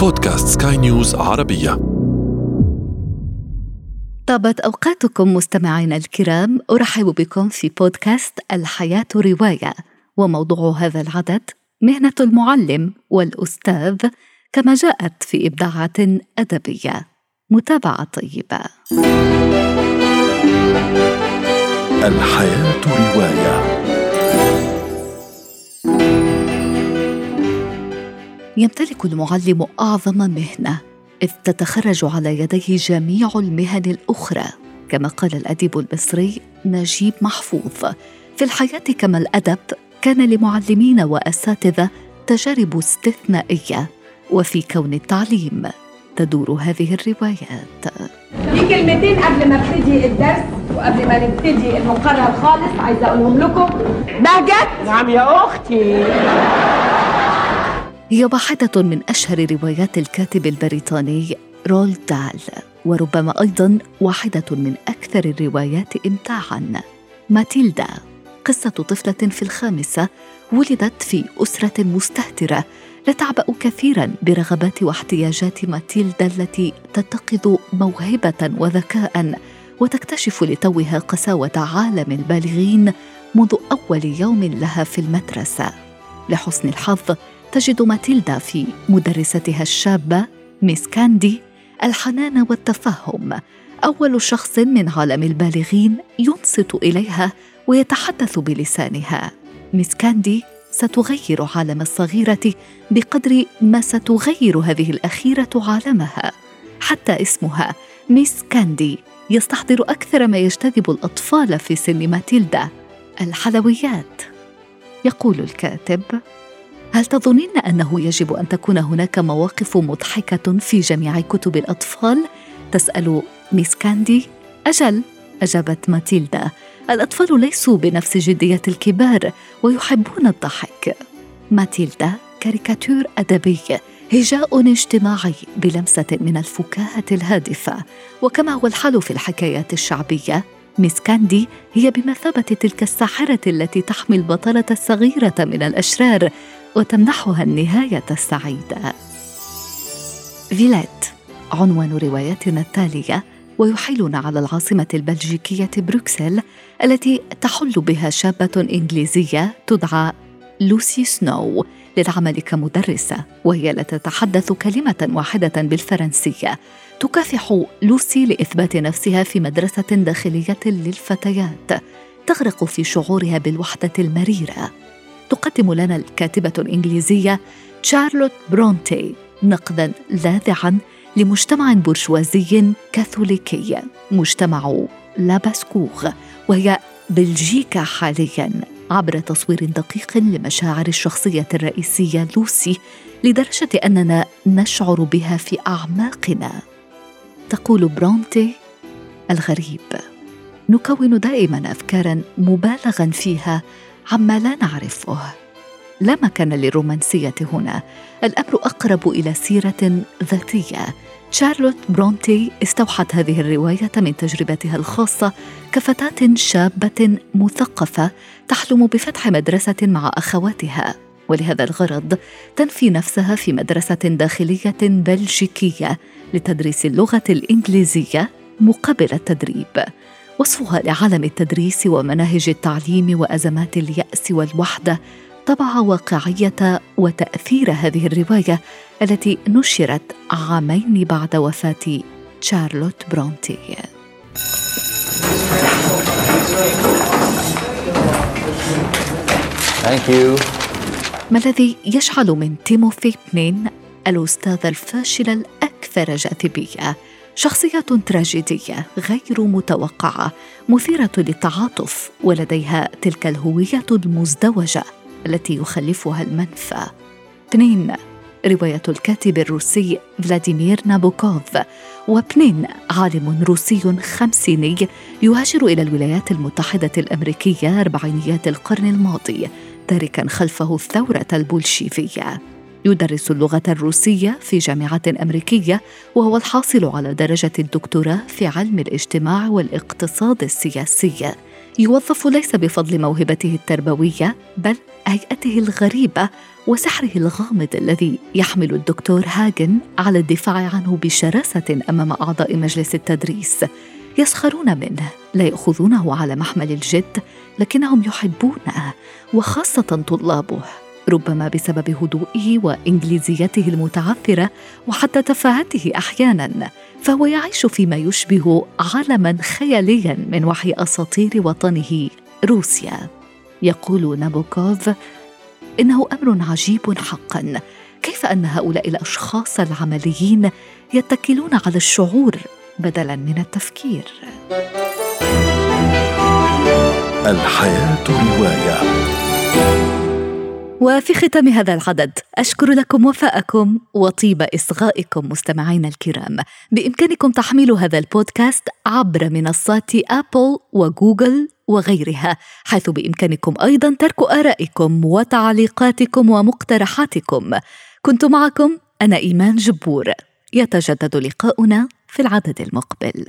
بودكاست سكاي نيوز عربية. طابت أوقاتكم مستمعينا الكرام أرحب بكم في بودكاست الحياة رواية. وموضوع هذا العدد مهنة المعلم والأستاذ كما جاءت في إبداعات أدبية. متابعة طيبة. الحياة رواية. يمتلك المعلم أعظم مهنة إذ تتخرج على يديه جميع المهن الأخرى. كما قال الأديب المصري نجيب محفوظ في الحياة كما الأدب كان لمعلمين وأساتذة تجارب استثنائية وفي كون التعليم تدور هذه الروايات. في كلمتين قبل ما ابتدي الدرس وقبل ما نبتدي المقرر خالص عايزة أقولهم لكم. بهجت؟ نعم يا أختي. هي واحدة من أشهر روايات الكاتب البريطاني رول دال وربما أيضا واحدة من أكثر الروايات إمتاعا. ماتيلدا قصة طفلة في الخامسة ولدت في أسرة مستهترة لا تعبأ كثيرا برغبات واحتياجات ماتيلدا التي تتخذ موهبة وذكاء وتكتشف لتوها قساوة عالم البالغين منذ أول يوم لها في المدرسة. لحسن الحظ تجد ماتيلدا في مدرستها الشابة ميس كاندي الحنان والتفهم أول شخص من عالم البالغين ينصت إليها ويتحدث بلسانها. ميس كاندي ستغير عالم الصغيرة بقدر ما ستغير هذه الأخيرة عالمها. حتى اسمها ميس كاندي يستحضر أكثر ما يجتذب الأطفال في سن ماتيلدا. الحلويات. يقول الكاتب هل تظنين أنه يجب أن تكون هناك مواقف مضحكة في جميع كتب الأطفال؟ تسأل ميس كاندي. أجل أجابت ماتيلدا. الأطفال ليسوا بنفس جدية الكبار ويحبون الضحك. ماتيلدا كاريكاتير أدبي. هجاء اجتماعي بلمسة من الفكاهة الهادفة. وكما هو الحال في الحكايات الشعبية ميس كاندي هي بمثابة تلك الساحرة التي تحمي البطلة الصغيرة من الأشرار وتمنحها النهاية السعيدة. فيليت عنوان روايتنا التالية ويحيلنا على العاصمة البلجيكية بروكسل التي تحل بها شابة إنجليزية تدعى لوسي سنو للعمل كمدرسة وهي لا تتحدث كلمة واحدة بالفرنسية. تكافح لوسي لإثبات نفسها في مدرسة داخلية للفتيات تغرق في شعورها بالوحدة المريرة. تقدم لنا الكاتبة الإنجليزية شارلوت برونتي نقدا لاذعا لمجتمع برجوازي كاثوليكي مجتمع لاباسكوغ وهي بلجيكا حاليا عبر تصوير دقيق لمشاعر الشخصية الرئيسية لوسي لدرجة أننا نشعر بها في أعماقنا. تقول برونتي الغريب. نكون دائما أفكارا مبالغا فيها عما لا نعرفه. لا مكان للرومانسية هنا. الأمر أقرب إلى سيرة ذاتية. شارلوت برونتي استوحت هذه الرواية من تجربتها الخاصة كفتاة شابة مثقفة تحلم بفتح مدرسة مع أخواتها. ولهذا الغرض تنفي نفسها في مدرسة داخلية بلجيكية لتدريس اللغة الإنجليزية مقابل التدريب. وصفها لعالم التدريس ومناهج التعليم وأزمات اليأس والوحدة طبع واقعية وتأثير هذه الرواية التي نشرت عامين بعد وفاة شارلوت برونتي. ما الذي يجعل من تيموثي بنين الأستاذ الفاشل الأكثر جاذبية شخصيه تراجيدية غير متوقعة مثيرة للتعاطف ولديها تلك الهوية المزدوجة التي يخلفها المنفى. بنين رواية الكاتب الروسي فلاديمير نابوكوف. وبنين عالم روسي خمسيني يهاجر إلى الولايات المتحدة الأمريكية أربعينيات القرن الماضي تاركا خلفه الثورة البولشيفية. يدرس اللغة الروسية في جامعة أمريكية وهو الحاصل على درجة الدكتوراه في علم الاجتماع والاقتصاد السياسي. يوظف ليس بفضل موهبته التربوية بل هيئته الغريبة وسحره الغامض الذي يحمل الدكتور هاجن على الدفاع عنه بشراسة أمام أعضاء مجلس التدريس. يسخرون منه لا يأخذونه على محمل الجد لكنهم يحبونه وخاصة طلابه. ربما بسبب هدوئه وإنجليزيته المتعثرة وحتى تفاهته أحيانا فهو يعيش فيما يشبه عالما خياليا من وحي أساطير وطنه روسيا. يقول نابوكوف إنه أمر عجيب حقا. كيف أن هؤلاء الأشخاص العمليين يتكلون على الشعور بدلا من التفكير؟ الحياة رواية. وفي ختام هذا العدد أشكر لكم وفاءكم وطيب إصغائكم مستمعينا الكرام. بإمكانكم تحميل هذا البودكاست عبر منصات أبل وجوجل وغيرها حيث بإمكانكم أيضا ترك آرائكم وتعليقاتكم ومقترحاتكم. كنت معكم أنا إيمان جبور. يتجدد لقاؤنا في العدد المقبل.